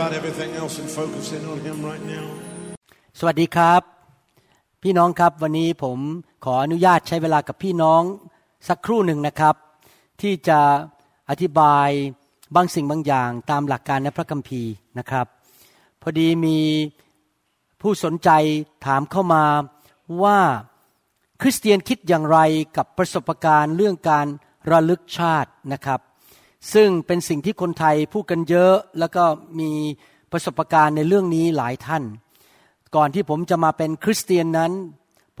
about everything else and focus in on Him right now. สวัสดีครับ พี่น้องครับวันนี้ผมขออนุญาตใช้เวลากับพี่น้องสักครู่หนึ่งนะครับ ที่จะอธิบายบางสิ่งบางอย่างตามหลักการในพระคัมภีร์นะครับ พอดีมีผู้สนใจถามเข้ามาว่าคริสเตียนคิดอย่างไรกับประสบการณ์เรื่องการระลึกชาตินะครับ ซึ่งเป็นสิ่งที่คนไทยพูดกันเยอะ แล้วก็มีประสบการณ์ในเรื่องนี้หลายท่าน ก่อนที่ผมจะมาเป็นคริสเตียนนั้น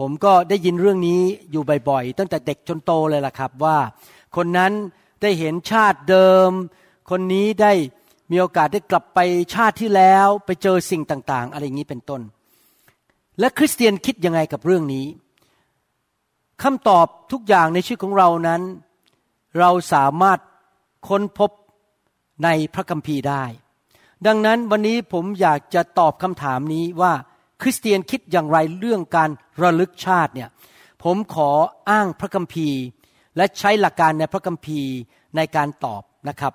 ผมก็ได้ยินเรื่องนี้อยู่บ่อยๆ ตั้งแต่เด็กจนโตเลยล่ะครับว่า คนนั้นได้เห็นชาติเดิม คนนี้ได้มีโอกาสได้กลับไปชาติที่แล้วไปเจอสิ่งต่าง ๆ อะไรอย่างนี้เป็นต้น และคริสเตียนคิดยังไงกับเรื่องนี้คำตอบทุกอย่างในชีวิตของเรานั้น เราสามารถ ค้นพบในพระคัมภีร์ได้ ดังนั้นวันนี้ผมอยากจะตอบคำถามนี้ว่าคริสเตียนคิดอย่างไรเรื่องการระลึกชาติเนี่ยผมขออ้างพระคัมภีร์ และใช้หลักการในพระคัมภีร์ในการตอบนะครับ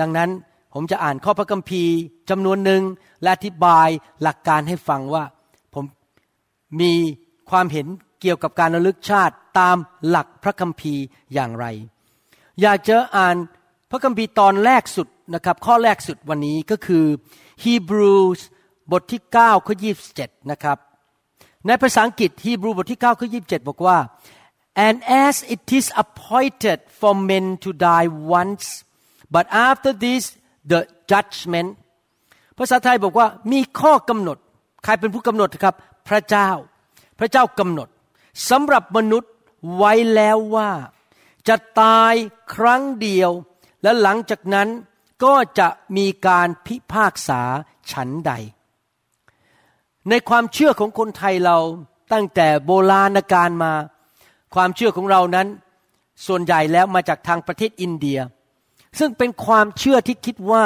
ดังนั้นผมจะอ่านข้อพระคัมภีร์จำนวนหนึ่งและอธิบายหลักการให้ฟังว่าผมมีความเห็นเกี่ยวกับการระลึกชาติตามหลักพระคัมภีร์อย่างไร อยากจะอ่าน พระคัมภีร์ตอนแรกสุดนะครับข้อแรกสุดวันนี้ก็คือ Hebrews บทที่9ข้อ27นะครับในภาษาอังกฤษฮีบรูบทที่9ข้อ27 บอกว่า and as it is appointed for men to die once but after this the judgment ภาษาไทยบอกว่ามีข้อกำหนด ใครเป็นผู้กำหนดครับ พระเจ้า พระเจ้ากำหนดสำหรับมนุษย์ไว้แล้วว่า จะตายครั้งเดียว และหลังจากนั้นก็จะมีการพิพากษาฉันใด ในความเชื่อของคนไทยเราตั้งแต่โบราณกาลมา ความเชื่อของเรานั้น ส่วนใหญ่แล้วมาจากทางประเทศอินเดีย ซึ่งเป็นความเชื่อที่คิดว่า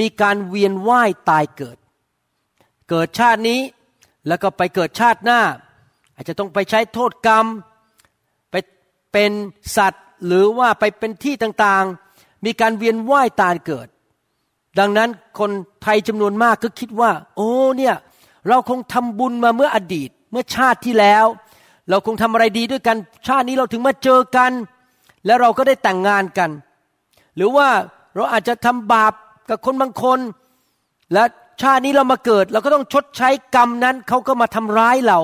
มีการเวียนว่ายตายเกิด เกิดชาตินี้แล้วก็ไปเกิดชาติหน้า อาจจะต้องไปใช้โทษกรรม ไปเป็นสัตว์หรือว่าไปเป็นที่ต่างๆ มีการเวียนว่ายตายเกิด ดังนั้นคนไทยจำนวนมากก็คิดว่า โอ้เนี่ยเราคงทำบุญมาเมื่ออดีต เมื่อชาติที่แล้ว เราคงทำอะไรดีด้วยกัน ชาตินี้เราถึงมาเจอกัน แล้วเราก็ได้แต่งงานกัน หรือว่าเราอาจจะทำบาปกับคนบางคน และชาตินี้เรามาเกิด เราก็ต้องชดใช้กรรมนั้นเขาก็มาทำร้ายเรา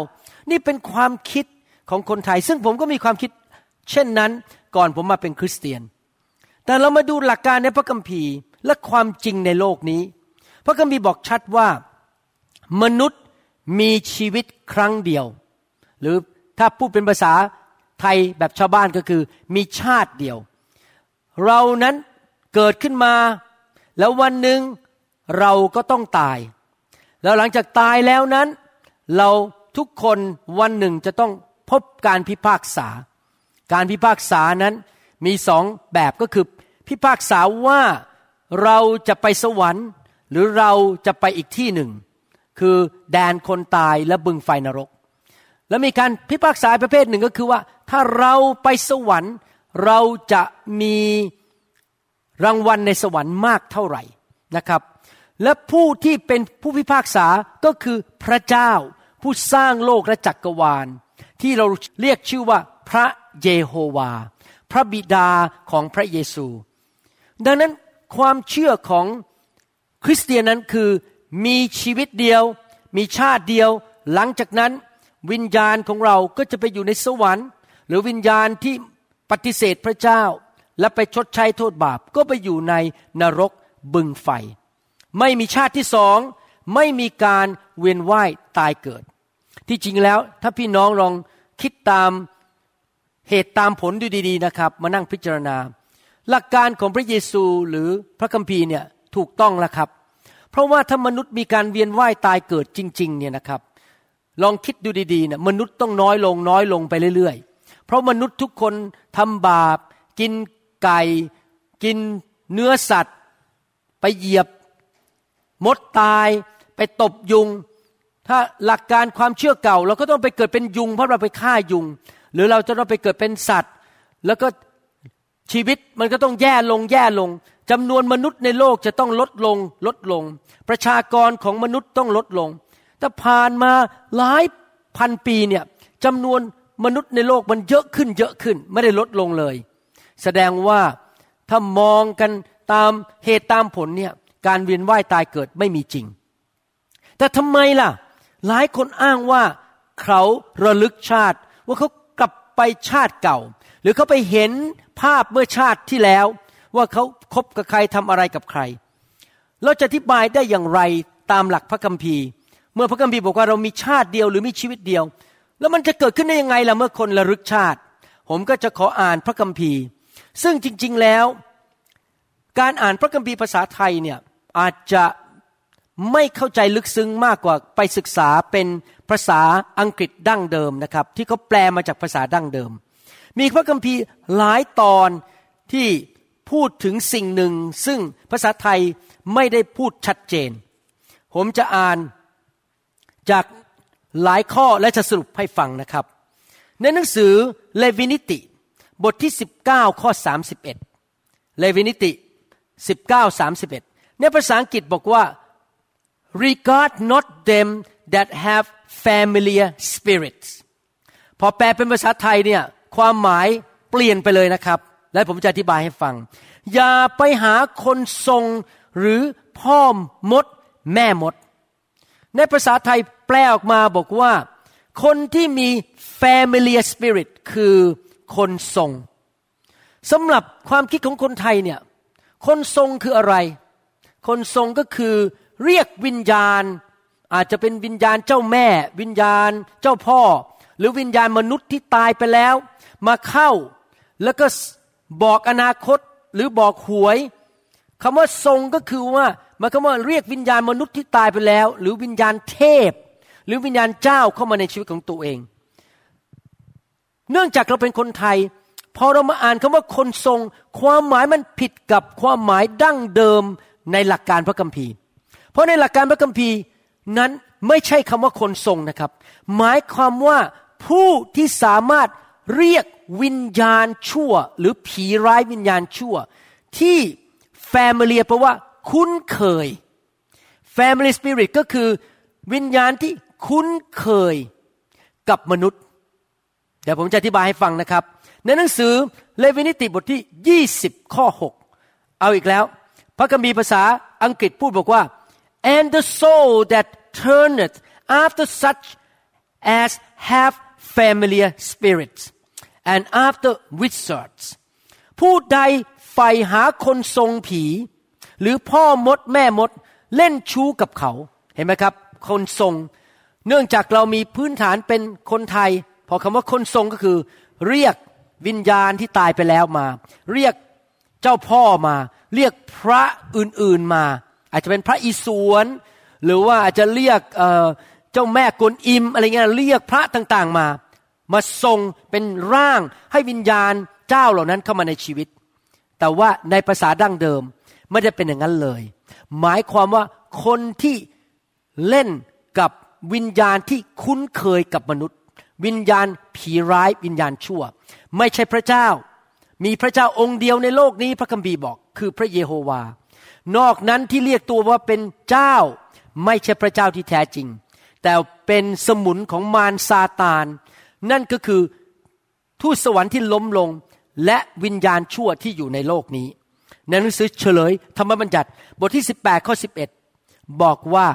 นี่เป็นความคิดของคนไทย ซึ่งผมก็มีความคิด เช่นนั้นก่อนผมมาเป็นคริสเตียน แต่เรามาดูหลักการในพระคัมภีร์และความจริงในโลกนี้ พระคัมภีร์บอกชัดว่า มนุษย์มีชีวิตครั้งเดียว หรือถ้าพูดเป็นภาษาไทยแบบชาวบ้านก็คือ มีชาติเดียว เรานั้นเกิดขึ้นมา แล้ววันหนึ่งเราก็ต้องตาย แล้วหลังจากตายแล้วนั้น เราทุกคนวันหนึ่งจะต้องพบการพิพากษา การพิพากษานั้นมีสองแบบก็คือ พิพากษาว่าเราจะไปสวรรค์ หรือเราจะไปอีกที่หนึ่ง คือแดนคนตายและบึงไฟนรก แล้วมีการพิพากษาประเภทหนึ่งก็คือว่า ถ้าเราไปสวรรค์ เราจะมีรางวัลในสวรรค์มากเท่าไหร่นะครับ และผู้ที่เป็นผู้พิพากษาก็คือพระเจ้า ผู้สร้างโลกและจักรวาล ที่เราเรียกชื่อว่าพระเยโฮวา พระบิดาของพระเยซู ดังนั้นความเชื่อของคริสเตียนนั้นคือมีชีวิตเดียว มีชาติเดียว หลังจากนั้น วิญญาณของเราก็จะไปอยู่ในสวรรค์ หรือวิญญาณที่ปฏิเสธพระเจ้า และไปชดใช้โทษบาปก็ไปอยู่ในนรกบึงไฟ ไม่มีชาติที่สองไม่มีการเวียนว่ายตายเกิด ที่จริงแล้วถ้าพี่น้องลองคิดตามเหตุตามผลดูดี ๆนะครับ มานั่งพิจารณา หลักการของพระเยซูหรือพระคัมภีร์เนี่ยถูกต้องแล้วครับ เพราะว่าถ้ามนุษย์มีการเวียนว่ายตายเกิดจริงๆเนี่ยนะครับ ลองคิดดูดีๆเนี่ยมนุษย์ต้องน้อยลงน้อยลงไปเรื่อยๆ เพราะมนุษย์ทุกคนทำบาป กินไก่ กินเนื้อสัตว์ ไปเหยียบ มดตาย ไปตบยุง ถ้าหลักการความเชื่อเก่า เราก็ต้องไปเกิดเป็นยุงเพราะเราไปฆ่ายุง หรือเราจะต้องไปเกิดเป็นสัตว์ แล้วก็ ชีวิตมันก็ต้องแย่ลงแย่ลงจำนวนมนุษย์ในโลกจะต้องลดลงลดลง ประชากรของมนุษย์ต้องลดลง แต่ผ่านมาหลายพันปีเนี่ยจำนวนมนุษย์ในโลกมันเยอะขึ้นเยอะขึ้น ไม่ได้ลดลงเลย แสดงว่าถ้ามองกันตามเหตุตามผลเนี่ยการเวียนว่ายตายเกิดไม่มีจริง แต่ทำไมล่ะ หลายคนอ้างว่าเขาระลึกชาติ ว่าเขากลับไปชาติเก่า หรือเขาไปเห็น ภาพเมื่อชาติที่แล้ว ว่าเขาคบกับใครทำอะไรกับใคร เราจะอธิบายได้อย่างไรตามหลักพระคัมภีร์ เมื่อพระคัมภีร์บอกว่าเรามีชาติเดียวหรือมีชีวิตเดียว แล้วมันจะเกิดขึ้นได้ยังไงล่ะเมื่อคนระลึกชาติ ผมก็จะขออ่านพระคัมภีร์ ซึ่งจริง ๆแล้ว การอ่านพระคัมภีร์ภาษาไทยเนี่ยอาจจะไม่เข้าใจลึกซึ้งมากกว่าไปศึกษาเป็นภาษาอังกฤษดั้งเดิมนะครับ ที่เขาแปลมาจากภาษาดั้งเดิม มีพระคัมภีร์หลายตอนที่พูดถึงสิ่งหนึ่ง ซึ่งภาษาไทยไม่ได้พูดชัดเจน ผมจะอ่านจากหลายข้อและจะสรุปให้ฟังนะครับ ในหนังสือเลวินิติ บทที่ 19 ข้อ 31 เลวินิติ 19 31 ในภาษาอังกฤษบอกว่า regard not them that have familiar spirits พอแปลเป็นภาษาไทยเนี่ย ความหมายเปลี่ยนไปเลยนะครับ และผมจะอธิบายให้ฟัง อย่าไปหาคนทรงหรือพ่อมด แม่มด ในภาษาไทยแปลออกมาบอกว่า คนที่มี familiar spirit คือคนทรงสำหรับความคิดของคนไทยเนี่ยคนทรงคืออะไร คนทรงก็คือเรียกวิญญาณ อาจจะเป็นวิญญาณเจ้าแม่ วิญญาณเจ้าพ่อ หรือวิญญาณมนุษย์ที่ตายไปแล้ว มาเข้า แล้วก็บอกอนาคตหรือบอกหวยคำว่าทรงก็คือว่ามันคำว่าเรียกวิญญาณมนุษย์ที่ตายไปแล้ว หรือวิญญาณเทพ หรือวิญญาณเจ้าเข้ามาในชีวิตของตัวเอง เนื่องจากเราเป็นคนไทย พอเรามาอ่านคำว่าคนทรง ความหมายมันผิดกับความหมายดั้งเดิมในหลักการพระคัมภีร์ เพราะในหลักการพระคัมภีร์นั้นไม่ใช่คำว่าคนทรงนะครับ หมายความว่าผู้ที่สามารถ เรียกวิญญาณชั่ว หรือผีร้ายวิญญาณชั่ว ที่แฟมิเลียแปลว่า คุ้นเคย Family Spirit ก็คือ วิญญาณที่คุ้นเคยกับมนุษย์ เดี๋ยวผมจะอธิบายให้ฟังนะครับ ในหนังสือเลวินิติบทที่ 20 ข้อ 6 เอาอีกแล้ว พระคัมภีร์ภาษาอังกฤษพูดบอกว่า and the soul that turneth after such as have familiar spirits and after wizards ผู้ใดใฝ่หาคนทรงผี หรือพ่อมดแม่มดเล่นชู้กับเขา เห็นไหมครับ คนทรง เนื่องจากเรามีพื้นฐานเป็นคนไทย พอคำว่าคนทรงก็คือ เรียกวิญญาณที่ตายไปแล้วมา เรียกเจ้าพ่อมา เรียกพระอื่นๆมา อาจจะเป็นพระอิศวรหรือว่าอาจจะเรียกเจ้าแม่กวนอิมอะไรเงี้ยเรียกพระต่างๆมา มาทรงเป็นร่างให้วิญญาณเจ้าเหล่านั้นเข้ามาในชีวิต แต่ว่าในภาษาดั้งเดิมไม่ได้เป็นอย่างนั้นเลย หมายความว่าคนที่เล่นกับวิญญาณที่คุ้นเคยกับมนุษย์ วิญญาณผีร้ายวิญญาณชั่ว ไม่ใช่พระเจ้า มีพระเจ้าองค์เดียวในโลกนี้พระคัมภีร์บอกคือพระเยโฮวา นอกนั้นที่เรียกตัวว่าเป็นเจ้า ไม่ใช่พระเจ้าที่แท้จริง แต่เป็นสมุนของมารซาตาน นั่นก็คือทูตสวรรค์ที่ล้มลงและวิญญาณชั่วที่อยู่ในโลกนี้ ในหนังสือเฉลย ธรรมบัญญัติบทที่ 18 ข้อ 11 บอกว่า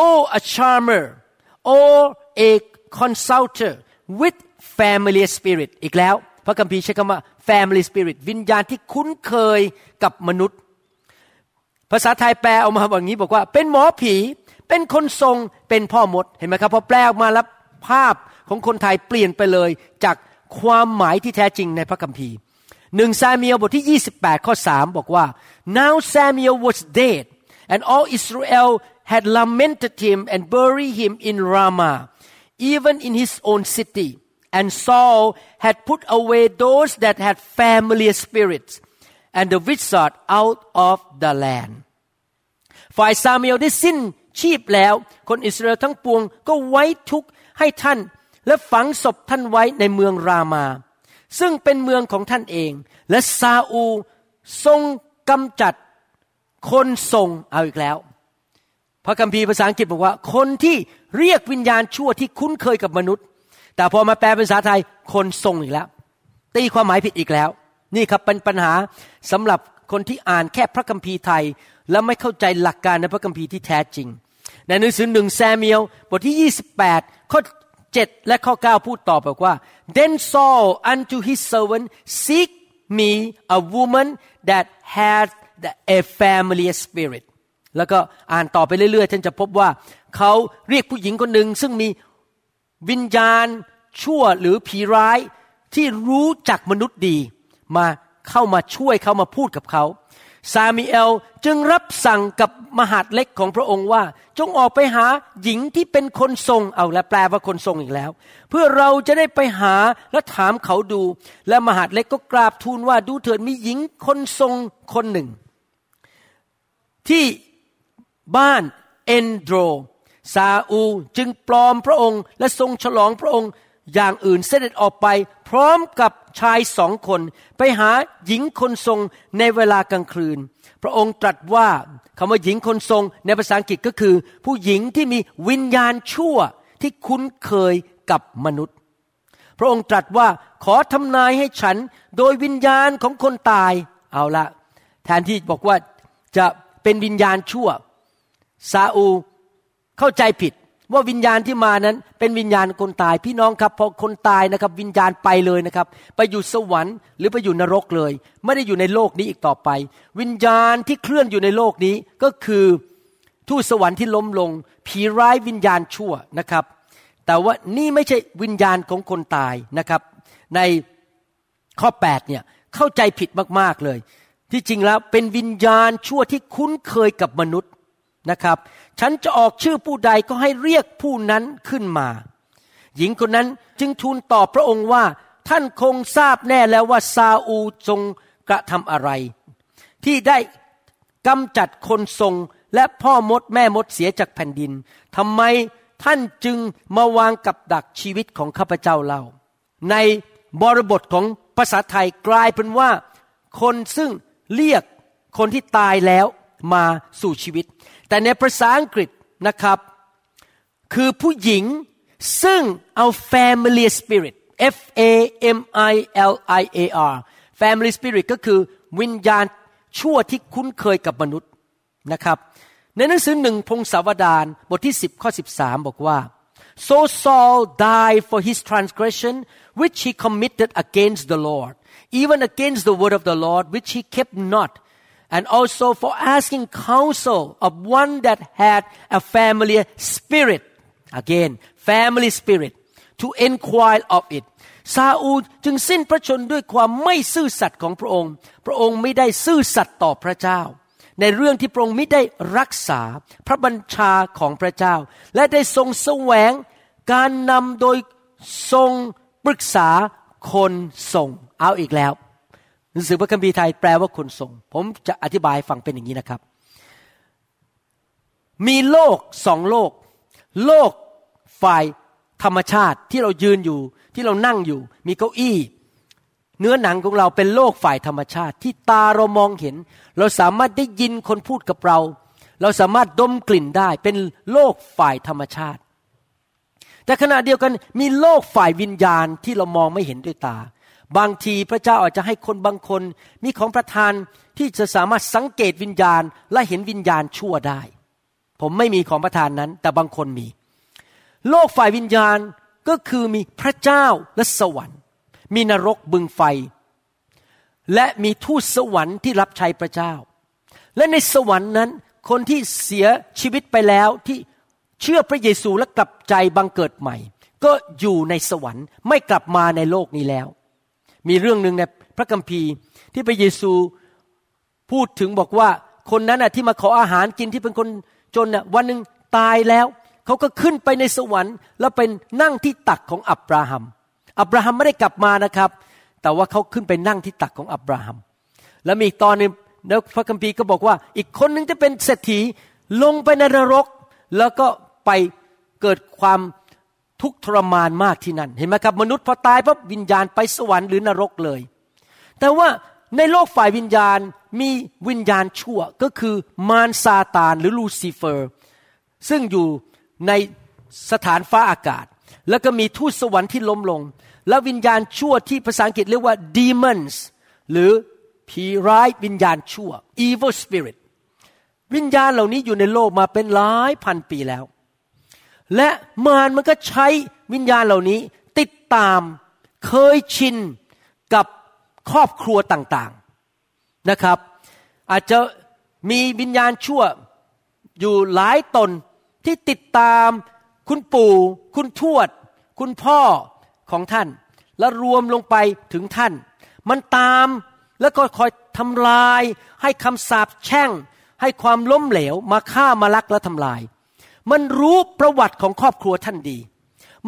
oh a charmer or a consulter with family spirit อีกแล้ว พระคัมภีร์ใช้คำว่า family spirit วิญญาณที่คุ้นเคยกับมนุษย์ ภาษาไทยแปลออกมาแบบนี้บอกว่า เป็นหมอผี เป็นคนทรง เป็นพ่อมด เห็นไหมครับพอแปลออกมาแล้ว ภาพของคนไทยเปลี่ยนไปเลยจากความหมายที่แท้จริงในพระคัมภีร์หนึ่งซามียลบทที่ 28 ข้อ 3 บอกว่า now Samuel was dead and all Israel had lamented him and buried him in Ramah even in his own city and Saul had put away those that had familiar spirits and the wizard out of the land ฝ่ายซามียลได้สิ้นชีพแล้ว คนอิสราเอลทั้งปวงก็ไว้ทุกข์ ให้ท่านและฝังศพท่านไว้ในเมืองรามา ซึ่งเป็นเมืองของท่านเอง และซาอูทรงกำจัดคนทรงเอาอีกแล้ว พระคัมภีร์ภาษาอังกฤษบอกว่า คนที่เรียกวิญญาณชั่วที่คุ้นเคยกับมนุษย์ แต่พอมาแปลเป็นภาษาไทยคนทรงอีกแล้ว ตีความหมายผิดอีกแล้ว นี่ครับเป็นปัญหาสำหรับคนที่อ่านแค่พระคัมภีร์ไทย และไม่เข้าใจหลักการในพระคัมภีร์ที่แท้จริง ในหนังสือหนึ่งแซมเมียลบทที่ 28ข้อ7และข้อ 9 พูดต่อบอกว่า then Saul unto his servant seek me a woman that had a family spirit แล้วก็อ่านต่อไปเรื่อยๆท่านจะพบว่า เขาเรียกผู้หญิงคนหนึ่งซึ่งมีวิญญาณชั่วหรือผีร้ายที่รู้จักมนุษย์ดี มาเข้ามาช่วยเขามาพูดกับเขา ซามีเอลจึงรับสั่งกับมหาดเล็กของพระองค์ว่า จงออกไปหาหญิงที่เป็นคนทรงเอาและแปลว่าคนทรงอีกแล้ว เพื่อเราจะได้ไปหาและถามเขาดู และมหาดเล็กก็กราบทูลว่าดูเถิดมีหญิงคนทรงคนหนึ่ง ที่บ้านเอนโดรซาอูจึงปลอมพระองค์และทรงฉลองพระองค์ อย่างอื่นเสด็จออกไป พร้อมกับชายสองคน ไปหาหญิงคนทรงในเวลากลางคืน พระองค์ตรัสว่าคำว่าหญิงคนทรงในภาษาอังกฤษก็คือ ผู้หญิงที่มีวิญญาณชั่วที่คุ้นเคยกับมนุษย์ พระองค์ตรัสว่าขอทำนายให้ฉันโดยวิญญาณของคนตายเอาละแทนที่บอกว่าจะเป็นวิญญาณชั่วซาอูเข้าใจผิด ว่าวิญญาณที่มานั้นเป็นวิญญาณคนตายพี่น้องครับพอคนตายนะครับ วิญญาณไปเลยนะครับ ไปอยู่สวรรค์หรือไปอยู่นรกเลย ไม่ได้อยู่ในโลกนี้อีกต่อไป วิญญาณที่เคลื่อนอยู่ในโลกนี้ก็คือทูตสวรรค์ที่ล้มลง ผีร้ายวิญญาณชั่วนะครับ แต่ว่านี่ไม่ใช่วิญญาณของคนตายนะครับ ในข้อ8เนี่ยเข้าใจผิดมากๆเลย ที่จริงแล้วเป็นวิญญาณชั่วที่คุ้นเคยกับมนุษย์นะครับ ฉันจะออกชื่อผู้ใดก็ให้เรียกผู้นั้นขึ้นมา หญิงคนนั้นจึงทูลตอบพระองค์ว่า ท่านคงทราบแน่แล้วว่าซาอูทรงกระทำอะไร ที่ได้กำจัดคนทรงและพ่อมดแม่มดเสียจากแผ่นดินทำไมท่านจึงมาวางกับดักชีวิตของข้าพเจ้าเล่า ในบริบทของภาษาไทยกลายเป็นว่า คนซึ่งเรียกคนที่ตายแล้วมาสู่ชีวิต แต่ในภาษาอังกฤษนะครับ คือผู้หญิงซึ่งเอา family spirit F A M I L I A R family spirit ก็คือวิญญาณชั่วที่คุ้นเคยกับมนุษย์นะครับ ในหนังสือหนึ่งพงศาวดารบทที่ 10 ข้อ 13 บอกว่า so Saul died for his transgression which he committed against the Lord even against the word of the Lord which he kept not and also for asking counsel of one that had a family spirit again family spirit to inquire of it ซาอูลจึงสิ้นพระชนด้วยความไม่ซื่อสัตย์ของพระองค์ พระองค์ไม่ได้ซื่อสัตย์ต่อพระเจ้า ในเรื่องที่พระองค์ไม่ได้รักษาพระบัญชาของพระเจ้า และได้ทรงแสวงการนำโดยทรงปรึกษาคนส่งเอาอีกแล้ว หนังสือพระคัมภีร์ไทยแปลว่าคนทรง ผมจะอธิบายฟังเป็นอย่างนี้นะครับ มีโลกสองโลก โลกฝ่ายธรรมชาติที่เรายืนอยู่ที่เรานั่งอยู่ มีเก้าอี้ เนื้อหนังของเราเป็นโลกฝ่ายธรรมชาติ ที่ตาเรามองเห็น เราสามารถได้ยินคนพูดกับเรา เราสามารถดมกลิ่นได้เป็นโลกฝ่ายธรรมชาติ แต่ขณะเดียวกันมีโลกฝ่ายวิญญาณที่เรามองไม่เห็นด้วยตา บางทีพระเจ้าอาจจะให้คนบางคน มีของประทานที่จะสามารถสังเกตวิญญาณและเห็นวิญญาณชั่วได้ ผมไม่มีของประทานนั้น แต่บางคนมี โลกฝ่ายวิญญาณก็คือมีพระเจ้าและสวรรค์ มีนรกบึงไฟ และมีทูตสวรรค์ที่รับใช้พระเจ้า และในสวรรค์นั้น คนที่เสียชีวิตไปแล้วที่เชื่อพระเยซูและกลับใจบังเกิดใหม่ ก็อยู่ในสวรรค์ไม่กลับมาในโลกนี้แล้ว มีเรื่องหนึ่งในพระคัมภีร์ที่พระเยซูพูดถึงบอกว่าคนนั้นน่ะที่มาขออาหารกินที่เป็นคนจนน่ะวันหนึ่งตายแล้วเขาก็ขึ้นไปในสวรรค์ แล้วเป็นนั่งที่ตักของอับราฮัม อับราฮัมไม่ได้กลับมานะครับ แต่ว่าเขาขึ้นไปนั่งที่ตักของอับราฮัม แล้วมีตอนนึงแล้วพระคัมภีร์ก็บอกว่า อีกคนนึงจะเป็นเศรษฐีลงไปในนรก แล้วก็ไปเกิดความ ทุกทรมานมากที่นั่น เห็นไหมครับ มนุษย์พอตายปั๊บวิญญาณไปสวรรค์หรือนรกเลย แต่ว่าในโลกฝ่ายวิญญาณมีวิญญาณชั่วก็คือมารซาตานหรือลูซิเฟอร์ ซึ่งอยู่ในสถานฟ้าอากาศ แล้วก็มีทูตสวรรค์ที่ล้มลง และวิญญาณชั่วที่ภาษาอังกฤษเรียกว่า demons หรือผีร้ายวิญญาณชั่ว evil spirit วิญญาณเหล่านี้อยู่ในโลกมาเป็นหลายพันปีแล้ว และมารมันก็ใช้วิญญาณเหล่านี้ ติดตามเคยชินกับครอบครัวต่างๆนะครับ อาจจะมีวิญญาณชั่วอยู่หลายตนที่ติดตามคุณปู่ คุณทวด คุณพ่อของท่าน แล้วรวมลงไปถึงท่าน มันตามแล้วก็คอยทำลาย ให้คำสาปแช่ง ให้ความล้มเหลวมาฆ่ามาลักและทำลาย มันรู้ประวัติของครอบครัวท่านดี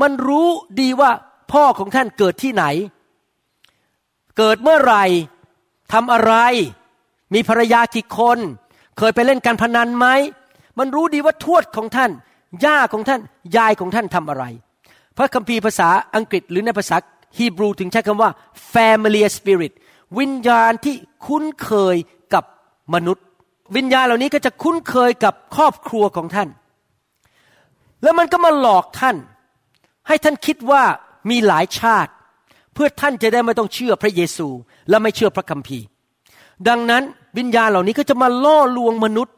มันรู้ดีว่าพ่อของท่านเกิดที่ไหน เกิดเมื่อไหร่ทำอะไร มีภรรยากี่คน เคยไปเล่นการพนันไหม มันรู้ดีว่าทวดของท่าน ย่าของท่าน ยายของท่านทำอะไร พระคัมภีร์ภาษาอังกฤษหรือในภาษาฮีบรูถึงใช้คำว่า family spirit วิญญาณที่คุ้นเคยกับมนุษย์ วิญญาณเหล่านี้ก็จะคุ้นเคยกับครอบครัวของท่าน แล้วมันก็มาหลอกท่าน ให้ท่านคิดว่ามีหลายชาติ เพื่อท่านจะได้ไม่ต้องเชื่อพระเยซูและไม่เชื่อพระคัมภีร์ ดังนั้นวิญญาณเหล่านี้ก็จะมาล่อลวงมนุษย์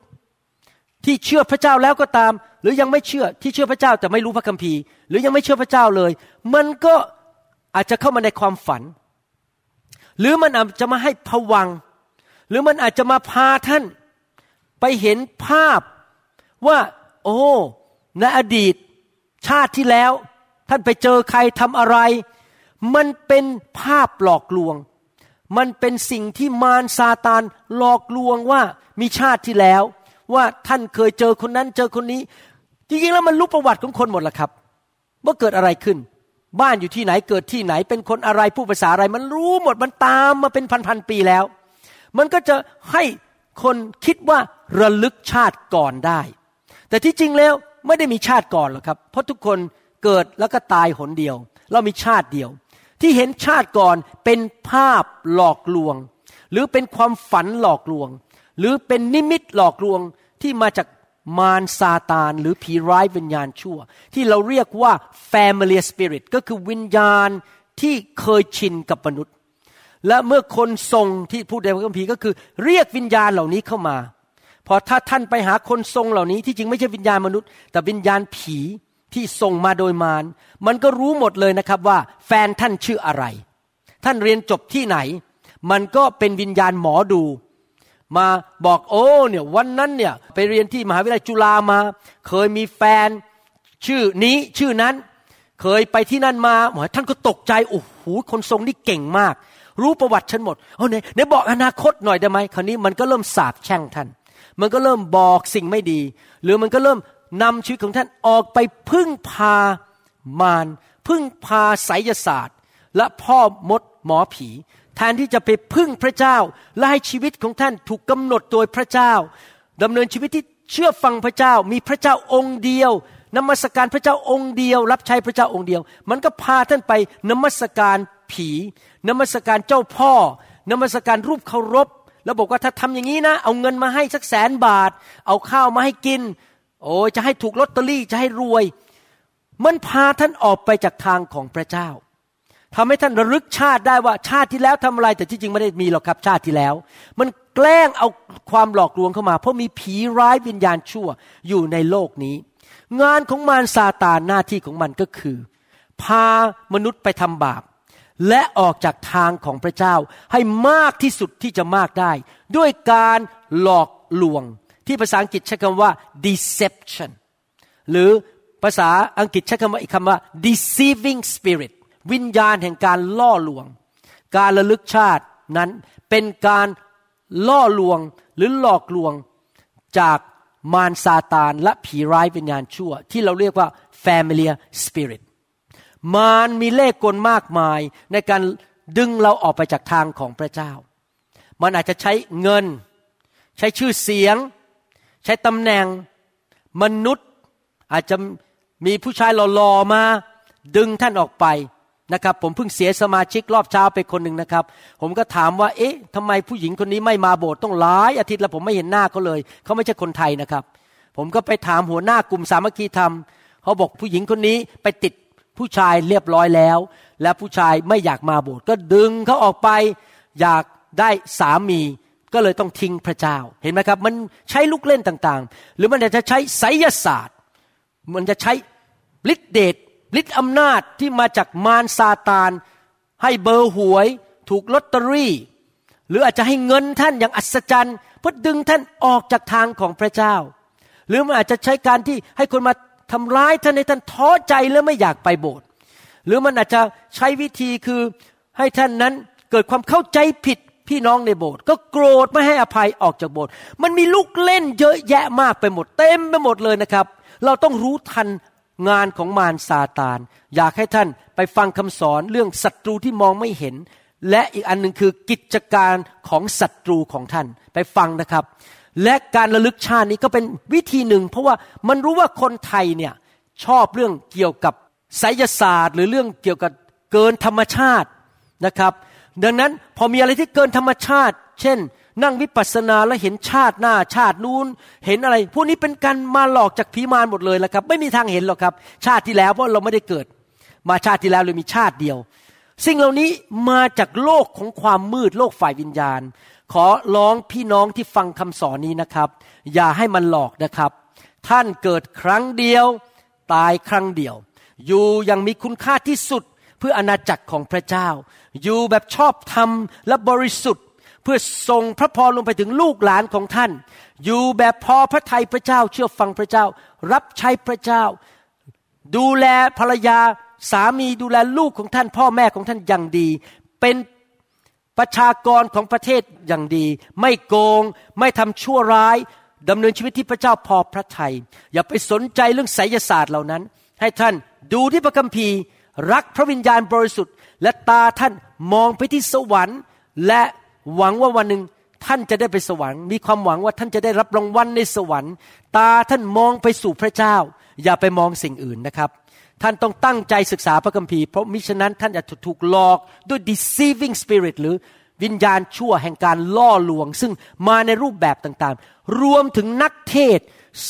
ที่เชื่อพระเจ้าแล้วก็ตาม หรือยังไม่เชื่อที่เชื่อพระเจ้าแต่ไม่รู้พระคัมภีร์ หรือยังไม่เชื่อพระเจ้าเลย มันก็อาจจะเข้ามาในความฝัน หรือมันอาจจะมาให้ผวัง หรือมันอาจจะมาพาท่านไปเห็นภาพว่า โอ้ ในอดีตชาติที่แล้ว ท่านไปเจอใครทำอะไร มันเป็นภาพหลอกลวง มันเป็นสิ่งที่มารซาตานหลอกลวงว่ามีชาติที่แล้ว ว่าท่านเคยเจอคนนั้นเจอคนนี้ จริงๆแล้วมันรู้ประวัติของคนหมดละครับ ว่าเกิดอะไรขึ้น บ้านอยู่ที่ไหนเกิดที่ไหน เป็นคนอะไรผู้ภาษาอะไร มันรู้หมดมันตามมาเป็นพันๆปีแล้ว มันก็จะให้คนคิดว่าระลึกชาติก่อนได้ แต่ที่จริงแล้ว ไม่ได้มีชาติก่อนหรอกครับ เพราะทุกคนเกิดแล้วก็ตายหนเดียว เรามีชาติเดียว ที่เห็นชาติก่อนเป็นภาพหลอกลวง หรือเป็นความฝันหลอกลวง หรือเป็นนิมิตหลอกลวงที่มาจากมารซาตาน หรือผีร้ายวิญญาณชั่ว ที่เราเรียกว่า family spirit ก็คือวิญญาณที่เคยชินกับมนุษย์ และเมื่อคนทรงที่พูดในพระคัมภีร์ก็คือ เรียกวิญญาณเหล่านี้เข้ามา พอถ้าท่านไปหาคนทรงเหล่านี้ที่จริงไม่ใช่วิญญาณมนุษย์ แต่วิญญาณผีที่ส่งมาโดยมารมันก็รู้หมดเลยนะครับว่า แฟนท่านชื่ออะไร ท่านเรียนจบที่ไหน มันก็เป็นวิญญาณหมอดู มาบอกโอ้เนี่ยวันนั้นเนี่ยไปเรียนที่มหาวิทยาลัยจุฬามา เคยมีแฟนชื่อนี้ชื่อนั้น เคยไปที่นั่นมาหมอท่านก็ตกใจโอ้โหคนทรงนี่เก่งมาก รู้ประวัติฉันหมดโอ้เนี่ยในบอกอนาคตหน่อยได้ไหมคราวนี้มันก็เริ่มสาบแช่งท่าน มันก็เริ่มบอกสิ่งไม่ดี หรือมันก็เริ่มนำชีวิตของท่านออกไปพึ่งพามารพึ่งพาไสยศาสตร์ และพ่อมดหมอผี แทนที่จะไปพึ่งพระเจ้าและให้ชีวิตของท่านถูกกำหนดโดยพระเจ้าดำเนินชีวิตที่เชื่อฟังพระเจ้ามีพระเจ้าองค์เดียวนมัสการพระเจ้าองค์เดียว รับใช้พระเจ้าองค์เดียว มันก็พาท่านไปนมัสการผี นมัสการเจ้าพ่อนมัสการรูปเคารพ แล้วบอกว่าถ้าทำอย่างนี้นะ เอาเงินมาให้สักแสนบาท เอาข้าวมาให้กิน โอ้จะให้ถูกลอตเตอรี่จะให้รวย มันพาท่านออกไปจากทางของพระเจ้าทำให้ท่านระลึกชาติได้ว่าชาติที่แล้วทำอะไรแต่ที่จริงไม่ได้มีหรอกครับชาติที่แล้ว มันแกล้งเอาความหลอกลวงเข้ามา เพราะมีผีร้ายวิญญาณชั่วอยู่ในโลกนี้ งานของมารซาตานหน้าที่ของมันก็คือ พามนุษย์ไปทำบาป และออกจากทางของพระเจ้าให้มากที่สุดที่จะมากได้ ด้วยการหลอกลวง ที่ภาษาอังกฤษใช้คำว่า deception หรือภาษาอังกฤษใช้คำว่าอีกคำว่า deceiving spirit วิญญาณแห่งการล่อลวง การระลึกชาตินั้นเป็นการล่อลวงหรือหลอกลวงจากมารซาตานและผีร้ายวิญญาณชั่ว ที่เราเรียกว่า familiar spirit มารมีเล่กลมากมายในการดึงเราออกไปจากทางของพระเจ้า มันอาจจะใช้เงิน ใช้ชื่อเสียง ใช้ตำแหน่งมนุษย์อาจจะมีผู้ชายหล่อๆมา ดึงท่านออกไปนะครับ ผมเพิ่งเสียสมาชิกรอบเช้าไปคนหนึ่งนะครับ ผมก็ถามว่า เอ๊ะทำไมผู้หญิงคนนี้ไม่มาโบสถ์ต้องหลายอาทิตย์แล้วผมไม่เห็นหน้าเขาเลย เขาไม่ใช่คนไทยนะครับ ผมก็ไปถามหัวหน้ากลุ่มสามัคคีธรรม เขาบอกผู้หญิงคนนี้ไปติด ผู้ชายเรียบร้อยแล้ว และผู้ชายไม่อยากมาโบสถ์ก็ดึงเขาออกไปอยากได้สามีก็เลยต้องทิ้งพระเจ้าเห็นไหมครับ มันใช้ลูกเล่นต่างๆ หรือมันจะใช้ไสยศาสตร์ มันจะใช้ฤทธิเดชฤทธิอำนาจที่มาจากมารซาตาน ให้เบอร์หวย ถูกลอตเตอรี่ หรืออาจจะให้เงินท่านอย่างอัศจรรย์เพื่อดึงท่านออกจากทางของพระเจ้า หรือมันอาจจะใช้การที่ให้คนมา ทำร้ายท่านในท่านท้อใจแล้วไม่อยากไปโบสถ์หรือมันอาจจะใช้วิธีคือให้ท่านนั้นเกิดความเข้าใจผิดพี่น้องในโบสถ์ก็โกรธไม่ให้อภัยออกจากโบสถ์มันมีลูกเล่นเยอะแยะมากไปหมดเต็มไปหมดเลยนะครับ เราต้องรู้ทันงานของมารซาตาน อยากให้ท่านไปฟังคำสอนเรื่องศัตรูที่มองไม่เห็น และอีกอันหนึ่งคือกิจการของศัตรูของท่านไปฟังนะครับ และการระลึกชาตินี้ก็เป็นวิธีหนึ่ง เพราะว่ามันรู้ว่าคนไทยเนี่ยชอบเรื่องเกี่ยวกับไสยศาสตร์ หรือเรื่องเกี่ยวกับเกินธรรมชาตินะครับ ดังนั้นพอมีอะไรที่เกินธรรมชาติ เช่น นั่งวิปัสสนาแล้วเห็นชาติหน้าชาตินู้น เห็นอะไร พวกนี้เป็นการมาหลอกจากผีมารหมดเลยแล้วครับ ไม่มีทางเห็นหรอกครับ ชาติที่แล้วเพราะเราไม่ได้เกิด มาชาติที่แล้วเลยมีชาติเดียว สิ่งเหล่านี้มาจากโลกของความมืดโลกฝ่ายวิญญาณ ขอร้องพี่น้องที่ฟังคำสอนนี้นะครับ อย่าให้มันหลอกนะครับ ท่านเกิดครั้งเดียว ตายครั้งเดียว อยู่ยังมีคุณค่าที่สุดเพื่ออนาจักรของพระเจ้า อยู่แบบชอบธรรมและบริสุทธิ์ เพื่อส่งพระพรลงไปถึงลูกหลานของท่าน อยู่แบบพอพระทัยพระเจ้า เชื่อฟังพระเจ้า รับใช้พระเจ้า ดูแลภรรยาสามีดูแลลูกของท่าน พ่อแม่ของท่านอย่างดี เป็น ประชากรของประเทศอย่างดี ไม่โกง ไม่ทำชั่วร้ายดำเนินชีวิตที่พระเจ้าพอพระทยัยอย่าไปสนใจเรื่องไสยศาสตร์เหล่านั้น ให้ท่านดูที่พระคัมภีร์ รักพระวิญญาณบริสุทธิ์ และตาท่านมองไปที่สวรรค์ และหวังว่าวันหนึ่งท่านจะได้ไปสวรรค์ มีความหวังว่าท่านจะได้รับรางวัลในสวรรค์ ตาท่านมองไปสู่พระเจ้า อย่าไปมองสิ่งอื่นนะครับ ท่านต้องตั้งใจศึกษาพระคัมภีร์เพราะมิฉะนั้นท่านจะถูกหลอกด้วย deceiving spirit หรือวิญญาณชั่วแห่งการล่อลวง ซึ่งมาในรูปแบบต่างๆ รวมถึงนักเทศ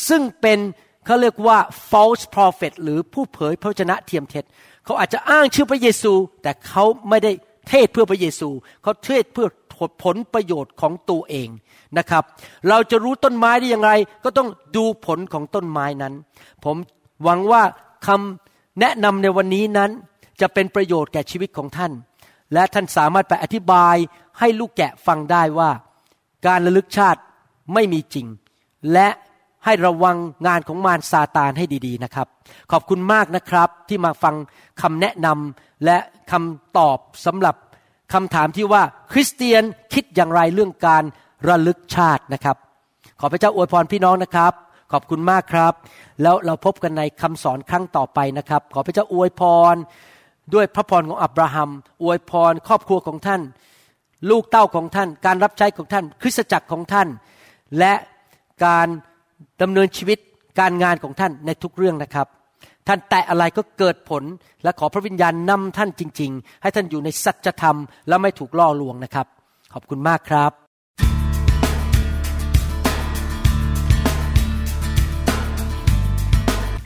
ซึ่งเป็นเขาเรียกว่า false prophet หรือผู้เผยพระชนะเทียมเท็จ เขาอาจจะอ้างชื่อพระเยซู แต่เขาไม่ได้เทศเพื่อพระเยซู เขาเทศเพื่อผลประโยชน์ของตัวเองนะครับ เราจะรู้ต้นไม้ได้อย่างไร ก็ต้องดูผลของต้นไม้นั้น ผมหวังว่าคำ แนะนำในวันนี้นั้นจะเป็นประโยชน์แก่ชีวิตของท่าน และท่านสามารถไปอธิบายให้ลูกแกะฟังได้ว่า การระลึกชาติไม่มีจริง และให้ระวังงานของมารซาตานให้ดีๆนะครับ ขอบคุณมากนะครับที่มาฟังคำแนะนำและคำตอบสำหรับคำถามที่ว่าคริสเตียนคิดอย่างไรเรื่องการระลึกชาตินะครับ ขอพระเจ้าอวยพรพี่น้องนะครับ ขอบคุณมากครับ แล้วเราพบกันในคำสอนครั้งต่อไปนะครับ ขอพระเจ้าอวยพร ด้วยพระพรของอับราฮัม อวยพร ครอบครัวของท่าน ลูกเต้าของท่าน การรับใช้ของท่าน คริสตจักรของท่าน และการดำเนินชีวิตการงานของท่านในทุกเรื่องนะครับ ท่านแตะอะไรก็เกิดผลและขอพระวิญญาณนำท่านจริง ๆ ให้ท่านอยู่ในสัจธรรมและไม่ถูกล่อลวงนะครับ ขอบคุณมากครับ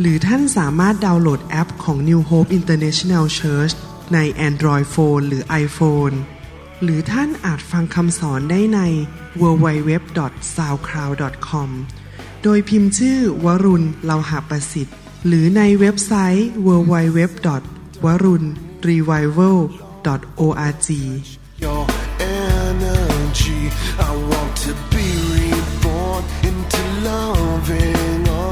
หรือท่านสามารถดาวน์โหลดแอปของ New Hope International Church ใน Android Phone หรือ iPhone หรือท่านอาจฟังคำสอนได้ใน w w w s a u c l o u d c o m โดยพิมพ์ชื่อวรุณเลาหะประสิทธิ์ หรือในเว็บไซต์ w w w วรุณ r e v i v a l org Your energy. I want to be reborn into loving.